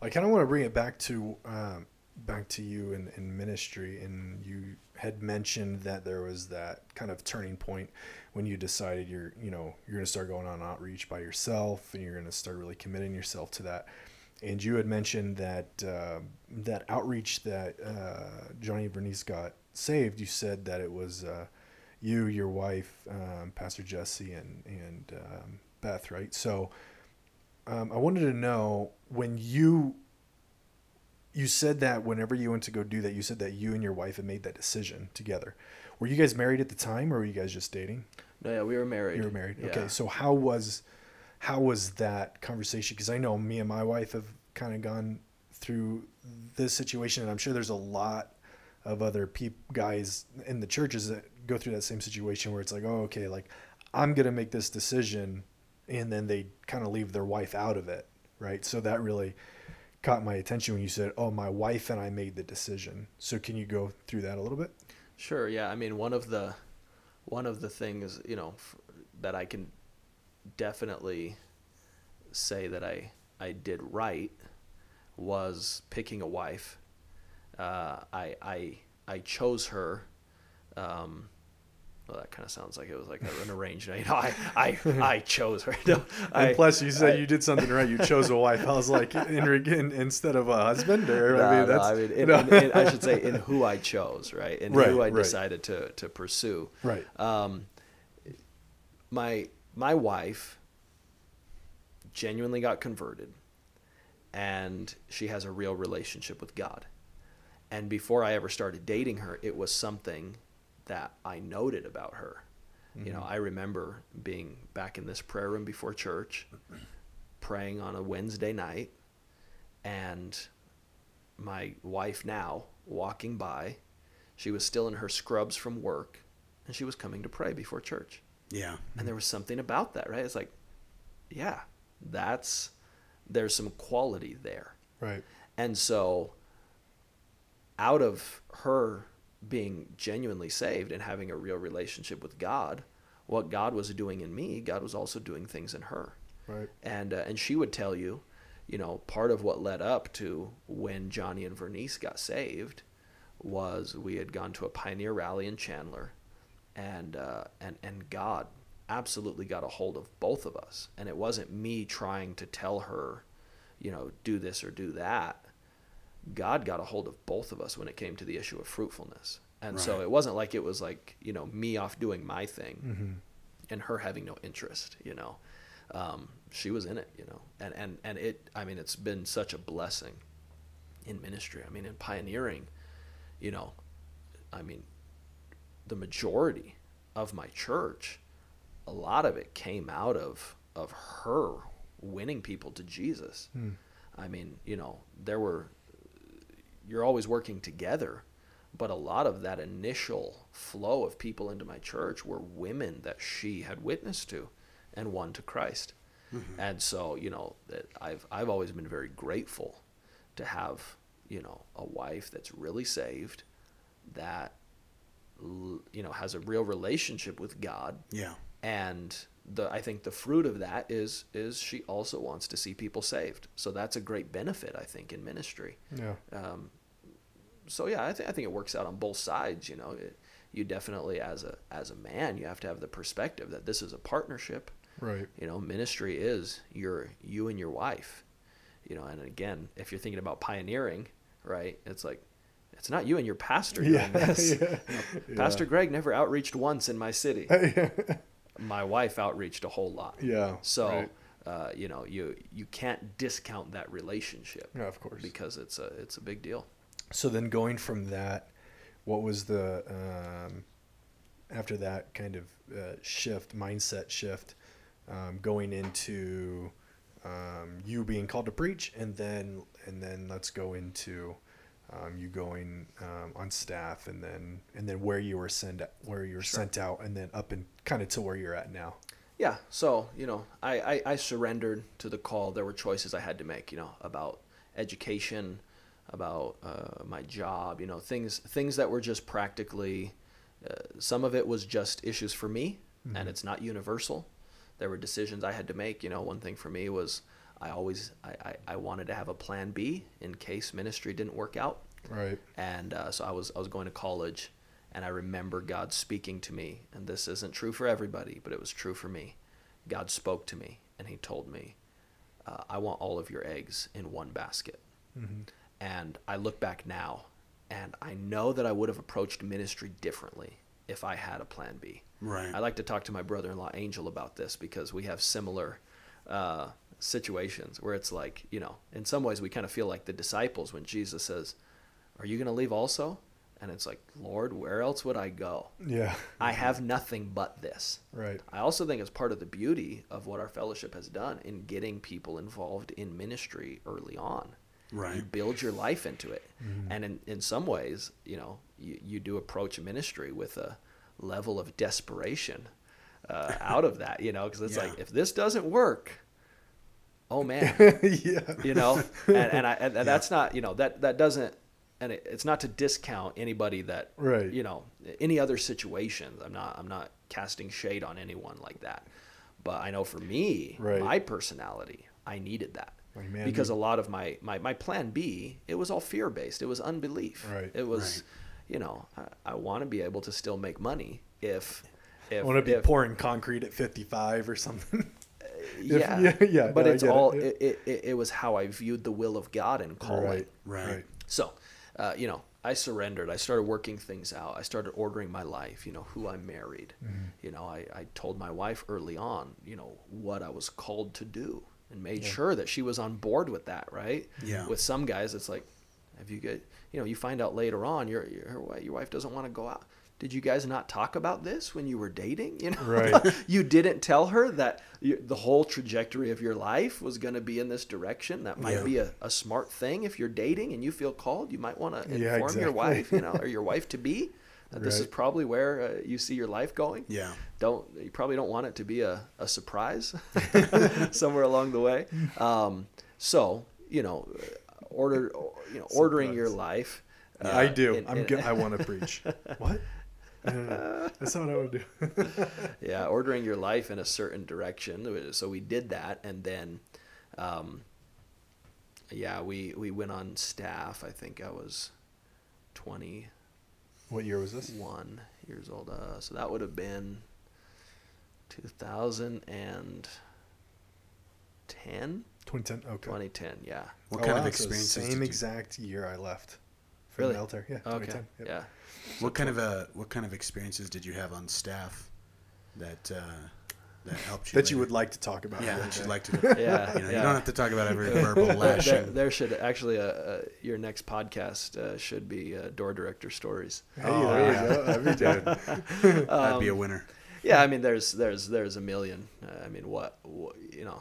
D: I kind of want to bring it back to um, back to you in, in ministry, and you had mentioned that there was that kind of turning point when you decided you're you know you're going to start going on outreach by yourself, and you're going to start really committing yourself to that. And you had mentioned that uh, that outreach that uh, Johnny Bernice got saved. You said that it was uh, you, your wife, um, Pastor Jesse, and and um, Beth, right? So um, I wanted to know when you you said that whenever you went to go do that, you said that you and your wife had made that decision together. Were you guys married at the time, or were you guys just dating?
C: No, yeah, we were married.
D: You were married.
C: Yeah.
D: Okay, so how was how was that conversation? Because I know me and my wife have kind of gone through this situation, and I'm sure there's a lot of other peop- guys in the churches that go through that same situation where it's like, oh, okay, like I'm gonna make this decision, and then they kind of leave their wife out of it, right? So that really caught my attention when you said, "Oh, my wife and I made the decision." So can you go through that a little bit?
C: Sure. Yeah. I mean, one of the one of the things you know that I can definitely say that I I did right was picking a wife. Uh, I I I chose her. Um, well, that kind of sounds like it was like an arranged. You <laughs> know, I I I chose her. <laughs> No,
D: And plus, you said
C: I-
D: you did something right. You chose a wife. I was like, in, in, instead of a husband, or
C: No,
D: I mean,
C: no,
D: that's
C: I mean, in,
D: no.
C: in, I should say in who I chose, right? In
D: Right,
C: who I
D: right.
C: decided to to pursue.
D: right.
C: Um, my my wife genuinely got converted, and she has a real relationship with God. And before I ever started dating her, it was something that I noted about her. You know, mm-hmm. I remember being back in this prayer room before church, praying on a Wednesday night, and my wife now walking by. She was still in her scrubs from work, and she was coming to pray before church.
A: Yeah.
C: And there was something about that, right? It's like, yeah, that's there's some quality there.
D: Right.
C: And so, out of her being genuinely saved and having a real relationship with God, what God was doing in me, God was also doing things in her.
D: Right.
C: And uh, and she would tell you, you know, part of what led up to when Johnny and Vernice got saved was we had gone to a pioneer rally in Chandler, and uh, and and God absolutely got a hold of both of us. And it wasn't me trying to tell her, you know, do this or do that. God got a hold of both of us when it came to the issue of fruitfulness. And so it wasn't like it was like, you know, me off doing my thing
D: Mm-hmm.
C: and her having no interest, you know. Um, she was in it, you know. And, and, and it, I mean, it's been such a blessing in ministry. I mean, in pioneering, you know, I mean, the majority of my church a lot of it came out of of her winning people to Jesus. I mean, you know, there were you're always working together, but a lot of that initial flow of people into my church were women that she had witnessed to and won to Christ. Mm-hmm. And so, you know, that I've I've always been very grateful to have, you know, a wife that's really saved that you know has a real relationship with God
A: Yeah.
C: and the I think the fruit of that is is she also wants to see people saved. So that's a great benefit I think in ministry.
D: Yeah.
C: Um, so yeah, I think I think it works out on both sides. You know, it, you definitely as a as a man you have to have the perspective that this is a partnership.
D: Right.
C: You know, ministry is your you and your wife. You know, and again, if you're thinking about pioneering, right? It's like it's not you and your pastor doing
D: Yeah. <laughs>
C: this.
D: yeah.
C: Pastor Greg never outreached once in my city. <laughs> my wife outreached a whole lot.
D: Yeah,
C: So,
D: right.
C: uh, you know, you you can't discount that relationship.
D: Yeah, of course.
C: Because it's a it's a big deal.
D: So then going from that, what was the um, after that kind of uh, shift, mindset shift, um, going into um, you being called to preach, and then and then let's go into um, you going um, on staff, and then and then where you were sent where you were sent out, and then up and kind of to where you're at now.
C: Yeah. So you know, I, I I surrendered to the call. There were choices I had to make. You know, about education, about uh, my job. You know, things things that were just practically. Uh, some of it was just issues for me, and it's not universal. There were decisions I had to make. You know, one thing for me was I always I, I, I wanted to have a plan B in case ministry didn't work out.
D: Right.
C: And uh, so I was I was going to college, and I remember God speaking to me. And this isn't true for everybody, but it was true for me. God spoke to me, and He told me, uh, "I want all of your eggs in one basket." And I look back now, and I know that I would have approached ministry differently if I had a plan B.
A: Right.
C: I like to talk to my brother-in-law Angel about this because we have similar uh, situations where it's like, you know, in some ways we kind of feel like the disciples when Jesus says, "Are you going to leave also?" And it's like, "Lord, where else would I go?
D: Yeah.
C: I have nothing but this."
D: Right.
C: I also think it's part of the beauty of what our fellowship has done in getting people involved in ministry early on.
A: Right.
C: You build your life into it. And in, in some ways, you know, you, you do approach ministry with a level of desperation uh, out of that, you know, because it's
A: Yeah.
C: like, if this doesn't work, oh man, <laughs>
D: yeah.
C: you know, and, and, I, and, <laughs> and that's not, you know, that, that doesn't, and it, it's not to discount anybody that,
D: Right.
C: you know, any other situations. I'm not, I'm not casting shade on anyone like that. But I know for me,
D: Right.
C: my personality, I needed that
D: Like, man,
C: because
D: you-
C: a lot of my, my, my plan B, it was all fear based. It was unbelief.
D: Right.
C: It was,
A: Right.
C: you know, I, I want to be able to still make money if, if,
D: I want to be
C: if-
D: pouring concrete at 55 or something. <laughs>
C: yeah,
D: yeah, <laughs> yeah,
C: But
D: no,
C: it's all, it, it, it, it was how I viewed the will of God and calling.
D: right.
A: Right.
C: So, uh, you know, I surrendered. I started working things out. I started ordering my life, you know, who I married.
D: Mm-hmm.
C: You know, I, I told my wife early on, you know, what I was called to do and made sure that she was on board with that, right?
A: Yeah.
C: With some guys, it's like, have you get, you know, you find out later on your, your, your wife doesn't want to go out. Did you guys not talk about this when you were dating? You know,
D: Right. <laughs>
C: you didn't tell her that you, the whole trajectory of your life was going to be in this direction. That might
A: Yeah.
C: be a, a smart thing if you're dating and you feel called. You might want to inform
D: Yeah,
C: your wife, you know, or <laughs> your wife to be that this is probably where uh, you see your life going.
A: Yeah.
C: Don't you probably don't want it to be a, a surprise <laughs> somewhere along the way. Um, so you know, order you know ordering your life. uh,
D: I do. I'm. I want to preach. what? No, no, no. That's not what I would do. <laughs>
C: yeah, ordering your life in a certain direction. So we did that, and then, um, yeah, we we went on staff. I think I was twenty
D: what year was this?
C: one years old. Uh, so that would have been two thousand and ten.
D: 2010. Okay.
C: 2010, yeah.
A: What
D: Oh,
A: kind
D: wow,
A: of
D: so
A: experiences?
D: Same exact year I left. For
C: Really?
D: the military. Yeah.
C: Okay.
D: Yep.
C: Yeah.
A: What kind of uh what kind of experiences did you have on staff that uh, that helped you?
D: That you would like to talk about.
A: Yeah, that you'd like to. <laughs>
C: Yeah,
A: You know,
C: yeah.
A: you don't have to talk about every verbal <laughs>
C: there,
A: lashing.
C: there should actually uh, uh, your next podcast uh, should be uh, door director stories.
D: Hey,
A: Oh,
D: there
A: yeah.
D: you go. That'd be good. <laughs>
A: That'd be
C: Um,
A: a winner.
C: yeah, I mean, there's there's there's a million. Uh, I mean, what, what you know,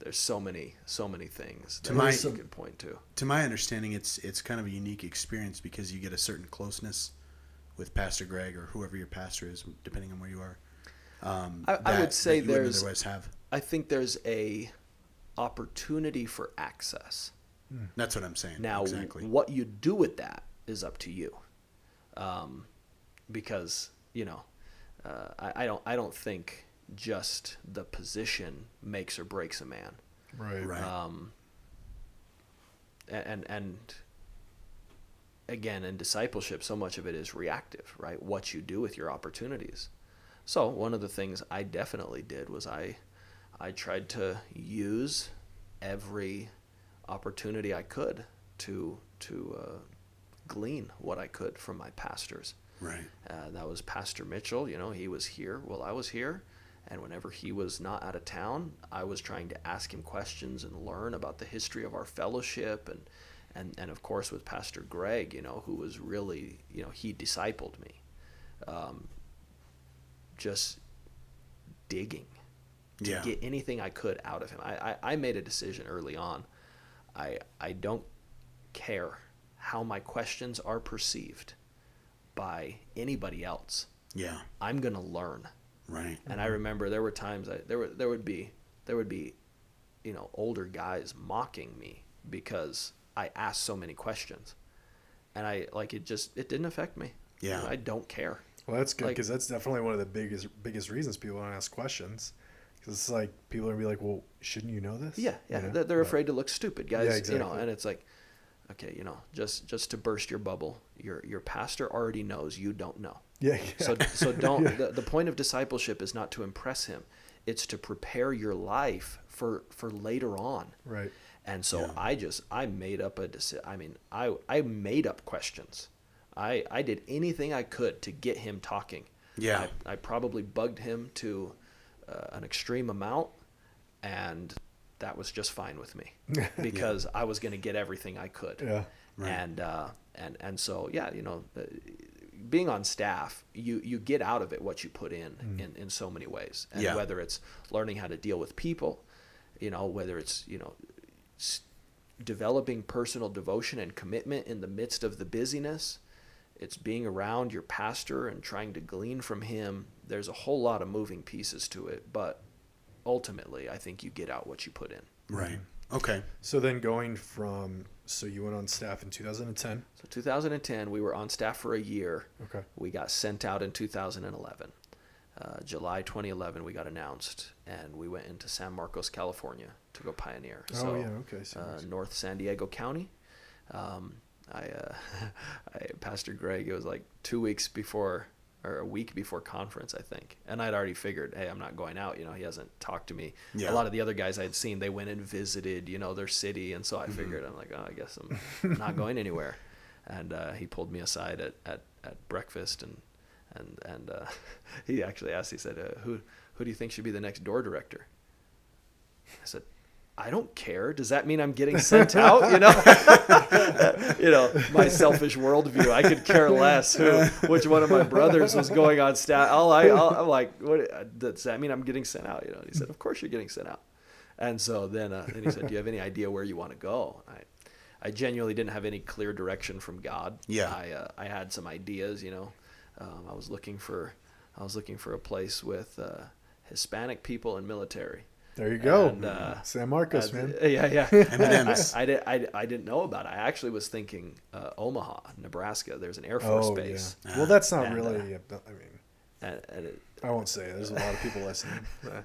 C: there's so many so many things
A: To my-
C: you could point to.
A: To my understanding, it's it's kind of a unique experience because you get a certain closeness with Pastor Greg or whoever your pastor is, depending on where you are. Um,
C: I- I would say
A: that you
C: there's-
A: otherwise have.
C: I think there's a opportunity for access.
A: That's what I'm saying.
C: Now,
A: exactly.
C: what you do with that is up to you, um, because you know, uh, I, I don't I don't think just the position makes or breaks a man.
D: Right.
A: Right.
C: um, and and again in discipleship so much of it is reactive right what you do with your opportunities so one of the things i definitely did was i i tried to use every opportunity i could to to uh, glean what i could from my pastors
A: right.
C: uh, that was Pastor Mitchell. You know, he was here while I was here. And whenever he was not out of town, I was trying to ask him questions and learn about the history of our fellowship. And, and, and of course, with Pastor Greg, you know, who was really, you know, he discipled me. Um, just digging to
A: Yeah.
C: get anything I could out of him. I, I, I made a decision early on. I, I don't care how my questions are perceived by anybody else.
A: Yeah.
C: I'm gonna learn.
A: Right.
C: And I mm-hmm. remember there were times I, there were there would be there would be, you know, older guys mocking me because I asked so many questions, and I like it just it didn't affect me.
A: Yeah.
C: I don't care.
D: Well, that's good
C: Like-
D: because that's definitely one of the biggest biggest reasons people don't ask questions. Because it's like people are gonna be like, "Well, shouldn't you know this?"
C: Yeah, yeah.
D: You know?
C: They're, they're
D: But-
C: afraid to look stupid, guys.
D: Yeah,
C: You know,
D: exactly.
C: and it's like, okay, you know, just just to burst your bubble, your your pastor already knows you don't know.
D: Yeah. yeah.
C: So so <laughs> don't.
D: Yeah.
C: the, the point of discipleship is not to impress him; it's to prepare your life for for later on.
D: Right.
C: And so
A: Yeah.
C: I just I made up a deci- I mean I I made up questions. I I did anything I could to get him talking.
A: Yeah.
C: I, I probably bugged him to uh, an extreme amount, and that was just fine with me <laughs> because I was going to get everything I could.
D: Yeah.
A: Right.
C: And uh, and and so yeah, you know, uh, being on staff, you you get out of it what you put in in, in so many ways, and
A: Yeah.
C: whether it's learning how to deal with people, you know, whether it's you know, s- developing personal devotion and commitment in the midst of the busyness. It's being around your pastor and trying to glean from him. There's a whole lot of moving pieces to it, but ultimately, I think you get out what you put in.
A: Right. Okay.
D: So then going from so you went on staff in 2010.
C: So 2010, we were on staff for a year.
D: Okay.
C: We got sent out in 2011. Uh, July 2011, we got announced, and we went into San Marcos, California, to go pioneer.
D: Oh,
C: so,
D: yeah, okay, San
C: Uh, North San Diego County. Um, I, uh, <laughs> I, Pastor Greg, it was like two weeks before, or a week before conference, I think, and I'd already figured, hey, I'm not going out. You know, he hasn't talked to me.
A: Yeah.
C: A lot of the other guys I'd seen, they went and visited, you know, their city, and so I figured, I'm like, oh, I guess I'm not going <laughs> anywhere. And uh, he pulled me aside at, at, at breakfast, and and and uh, <laughs> he actually asked. He said, uh, "Who who do you think should be the next door director?" I said, "I don't care. Does that mean I'm getting sent out?" You know, <laughs> you know, my selfish worldview. I could care less who which one of my brothers was going on staff. All I all, I'm like, what does that mean? I'm getting sent out? You know? And he said, "Of course you're getting sent out." And so then uh, then he said, "Do you have any idea where you want to go?" I I genuinely didn't have any clear direction from God.
A: Yeah.
C: I uh, I had some ideas, you know. Um, I was looking for I was looking for a place with uh, Hispanic people and military.
D: There you go.
C: And, uh,
D: San Marcos,
C: Uh,
D: man. <laughs>
C: Yeah, yeah.
A: M&Ms.
C: I, I, did, I, I didn't know about it. I actually was thinking uh, Omaha, Nebraska. There's an Air Force
D: Oh,
C: base.
D: yeah. Well, that's not
C: And,
D: really.
C: uh,
D: I mean,
C: And, and it,
D: I won't say. it. There's a lot of people listening. <laughs>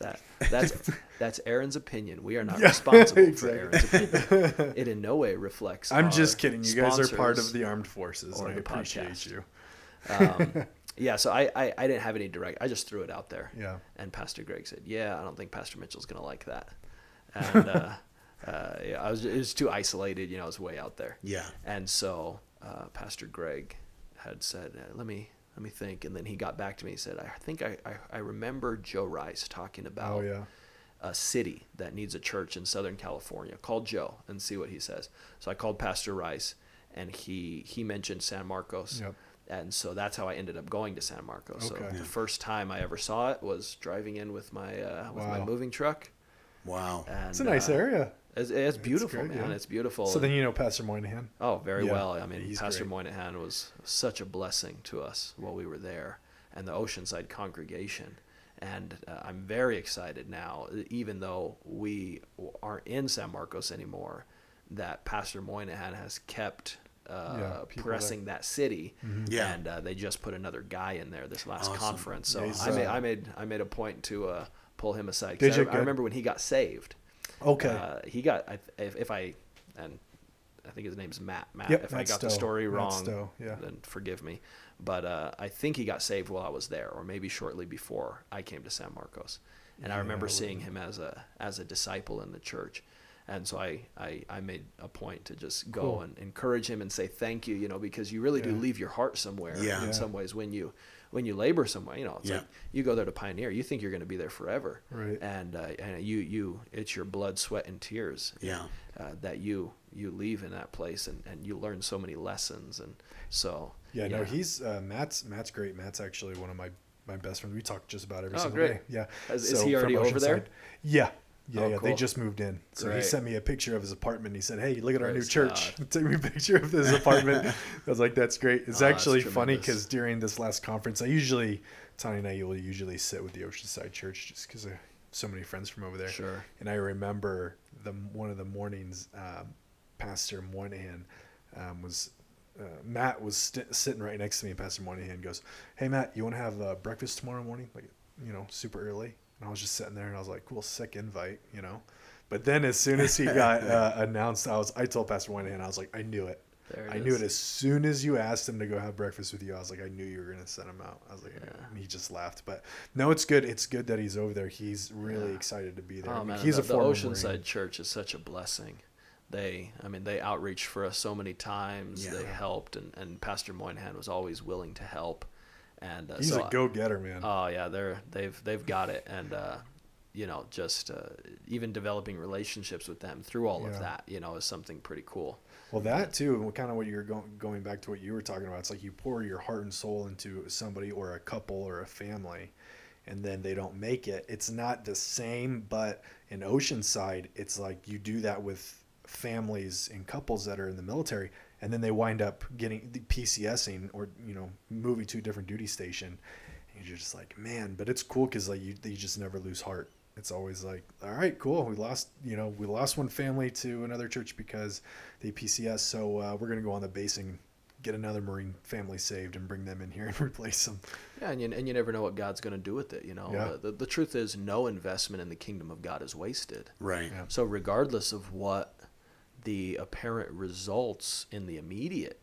C: That that's <laughs> that's Aaron's opinion. We are not
D: Yeah,
C: responsible
D: exactly.
C: for Aaron's opinion. It in no way reflects.
D: I'm
C: our
D: just kidding. You guys are part of the armed forces.
C: or
D: and I appreciate
C: podcast.
D: you.
C: um, yeah, so I, I, I didn't have any direct. I just threw it out there.
D: Yeah.
C: And Pastor Greg said, "Yeah, I don't think Pastor Mitchell's gonna like that." And uh, <laughs> uh, yeah, I was it was too isolated. You know, it was way out there.
A: Yeah.
C: And so uh, Pastor Greg had said, uh, "Let me let me think," and then he got back to me. He said, "I think I, I, I remember Joe Rice talking about
D: Oh yeah.
C: a city that needs a church in Southern California. Call Joe and see what he says. So I called Pastor Rice, and he he mentioned San Marcos,
D: Yep.
C: And so that's how I ended up going to San Marcos. So
D: Okay.
C: the first time I ever saw it was driving in with my uh, with my moving truck.
A: Wow.
C: And,
D: It's a nice
C: uh,
D: area.
C: It's, it's beautiful,
D: great,
C: man.
D: yeah.
C: It's beautiful.
D: So then you know Pastor Moynihan.
C: Oh, very
D: Yeah,
C: well. I mean,
D: he's
C: Pastor
D: great.
C: Moynihan was such a blessing to us while we were there, and the Oceanside congregation. And uh, I'm very excited now, even though we aren't in San Marcos anymore, that Pastor Moynihan has kept uh,
D: Yeah, people
C: pressing that city.
A: Yeah.
C: And uh, they just put another guy in there this last
A: Awesome.
C: conference. So
D: Yeah,
C: I, made, I made I made a point to uh, pull him aside. 'Cause
D: Did
C: I,
D: you?
C: I remember when he got saved.
D: Okay.
C: Uh, he got I, if, if I and I think his name's Matt. Matt.
D: Yep,
C: if I
D: Matt
C: got the story wrong,
D: Stowe, yeah.
C: then forgive me. But uh, I think he got saved while I was there, or maybe shortly before I came to San Marcos. And I remember seeing him as a as a disciple in the church. And so I, I, I made a point to just go
D: Cool.
C: and encourage him and say thank you, you know, because you really do leave your heart somewhere
A: Yeah.
C: in
A: Yeah.
C: some ways when you when you labor somewhere. You know, it's
A: Yeah.
C: like you go there to pioneer, you think you're going to be there forever,
D: Right.
C: And uh, and you you it's your blood, sweat, and tears
A: Yeah.
C: uh, that you you leave in that place and, and you learn so many lessons and so
D: Yeah, no, he's uh, Matt's Matt's great. Matt's actually one of my my best friends. We talk just about every
C: Oh,
D: single
C: great.
D: day. Yeah.
C: Is- is he already over there?
D: Yeah. Yeah,
C: Oh,
D: yeah. They just moved in. So he sent me a picture of his apartment. He said, "Hey, look at our new church. <laughs> Take me a picture of this apartment." <laughs> I was like, "That's great." It's
C: Oh,
D: actually funny because during this last conference, I usually Tony and I will usually sit with the Oceanside Church just because I have so many friends from over there.
C: Sure.
D: And I remember the one of the mornings, um, Pastor Moynihan um, was uh, Matt was st- sitting right next to me, and Pastor Moynihan goes, "Hey Matt, you want to have uh, breakfast tomorrow morning? Like, you know, super early?" And I was just sitting there, and I was like, "Cool, sick invite," you know. But then as soon as he <laughs> got uh, announced, I was I told Pastor Moynihan, I was like, "I knew it."
C: There it
D: I knew it as soon as you asked him to go have breakfast with you. I was like, I knew you were gonna send him out. I was like,
C: Yeah.
D: and he just laughed. But no, it's good. It's good that he's over there. He's really
C: Yeah.
D: excited to be there.
C: Oh man,
D: he's
C: the,
D: a
C: the Oceanside
D: Marine.
C: Church is such a blessing. They, I mean, they outreach for us so many times. They helped, and, and Pastor Moynihan was always willing to help. And uh,
D: He's
C: so
D: a go-getter, man.
C: Oh yeah, they're they've they've got it, and uh, you know, just uh, even developing relationships with them through all
D: Yeah.
C: of that, you know, is something pretty cool.
D: Well, that too, and kind of what you're going going back to what you were talking about. It's like you pour your heart and soul into somebody or a couple or a family, and then they don't make it. It's not the same, but in Oceanside, it's like you do that with families and couples that are in the military, and then they wind up getting the PCSing or you know moving to a different duty station. And you're just like, man, but it's cool because like you, you just never lose heart. It's always like, all right, cool. We lost, you know, we lost one family to another church because they PCS. So uh, we're gonna go on the basing, get another Marine family saved and bring them in here and <laughs> replace them.
C: Yeah, and you, and you never know what God's going to do with it. You know,
D: Yeah.
C: the, the, the truth is, no investment in the kingdom of God is wasted.
A: Right.
D: Yeah.
C: So regardless of what the apparent results in the immediate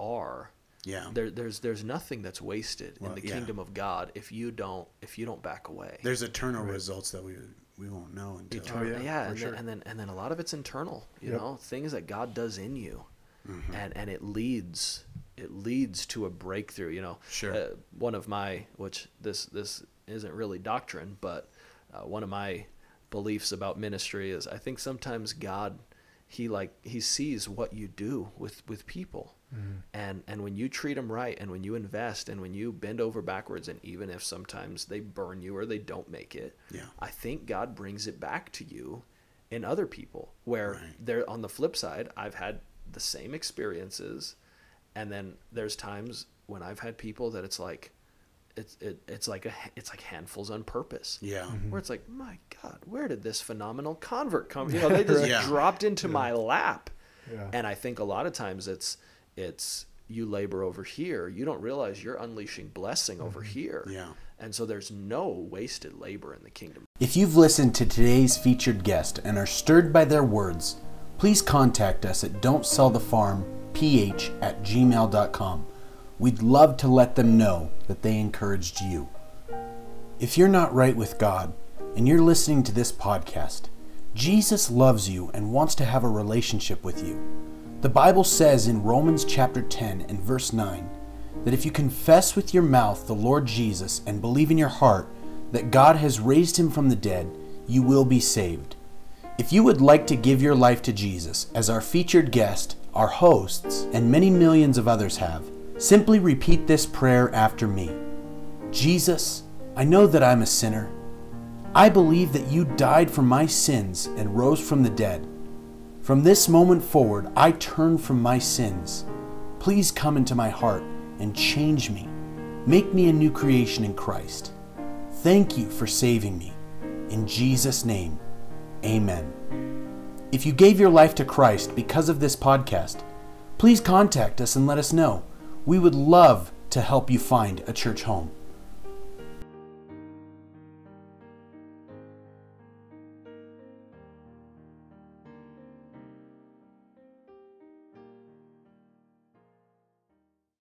C: are,
A: Yeah.
C: there, there's there's nothing that's wasted
A: Well,
C: in the
A: yeah.
C: kingdom of God if you don't if you don't back away.
A: There's eternal results that we we won't know until.
C: Eternal,
D: yeah,
C: yeah, and,
D: sure.
C: then, and then and then a lot of it's internal. You
D: Yep.
C: know, things that God does in you,
A: Mm-hmm.
C: and and it leads it leads to a breakthrough. You know,
A: Sure.
C: Uh, one of my which this this isn't really doctrine, but uh, one of my beliefs about ministry is I think sometimes God he like he sees what you do with with people mm-hmm. and and when you treat them right and when you invest and when you bend over backwards and even if sometimes they burn you or they don't make it
A: Yeah.
C: i think god brings it back to you in other people where
A: Right.
C: they're on the flip side i've had the same experiences and then there's times when i've had people that it's like it's it, it's like a it's like handfuls on purpose
A: Yeah. Mm-hmm.
C: where it's like, my God, where did this phenomenal convert come? You <laughs> know, they just
A: Yeah.
C: dropped into my lap.
D: Yeah.
C: And I think a lot of times it's it's you labor over here, you don't realize you're unleashing blessing over mm-hmm. here.
A: Yeah.
C: And so there's no wasted labor in the kingdom.
E: If you've listened to today's featured guest and are stirred by their words, please contact us at don'tsellthefarmph at gmail.com. We'd love to let them know that they encouraged you. If you're not right with God and you're listening to this podcast, Jesus loves you and wants to have a relationship with you. The Bible says in Romans chapter 10 and verse 9 that if you confess with your mouth the Lord Jesus and believe in your heart that God has raised him from the dead, you will be saved. If you would like to give your life to Jesus, as our featured guest, our hosts, and many millions of others have,
A: Simply repeat this prayer after me Jesus, I know that I'm a sinner. I believe that you died for my sins and rose from the dead. From this moment forward, I turn from my sins. Please come into my heart and change me. Make me a new creation in Christ. Thank you for saving me. In Jesus' name, amen. If you gave your life to Christ because of this podcast, please contact us and let us know. We would love to help you find a church home.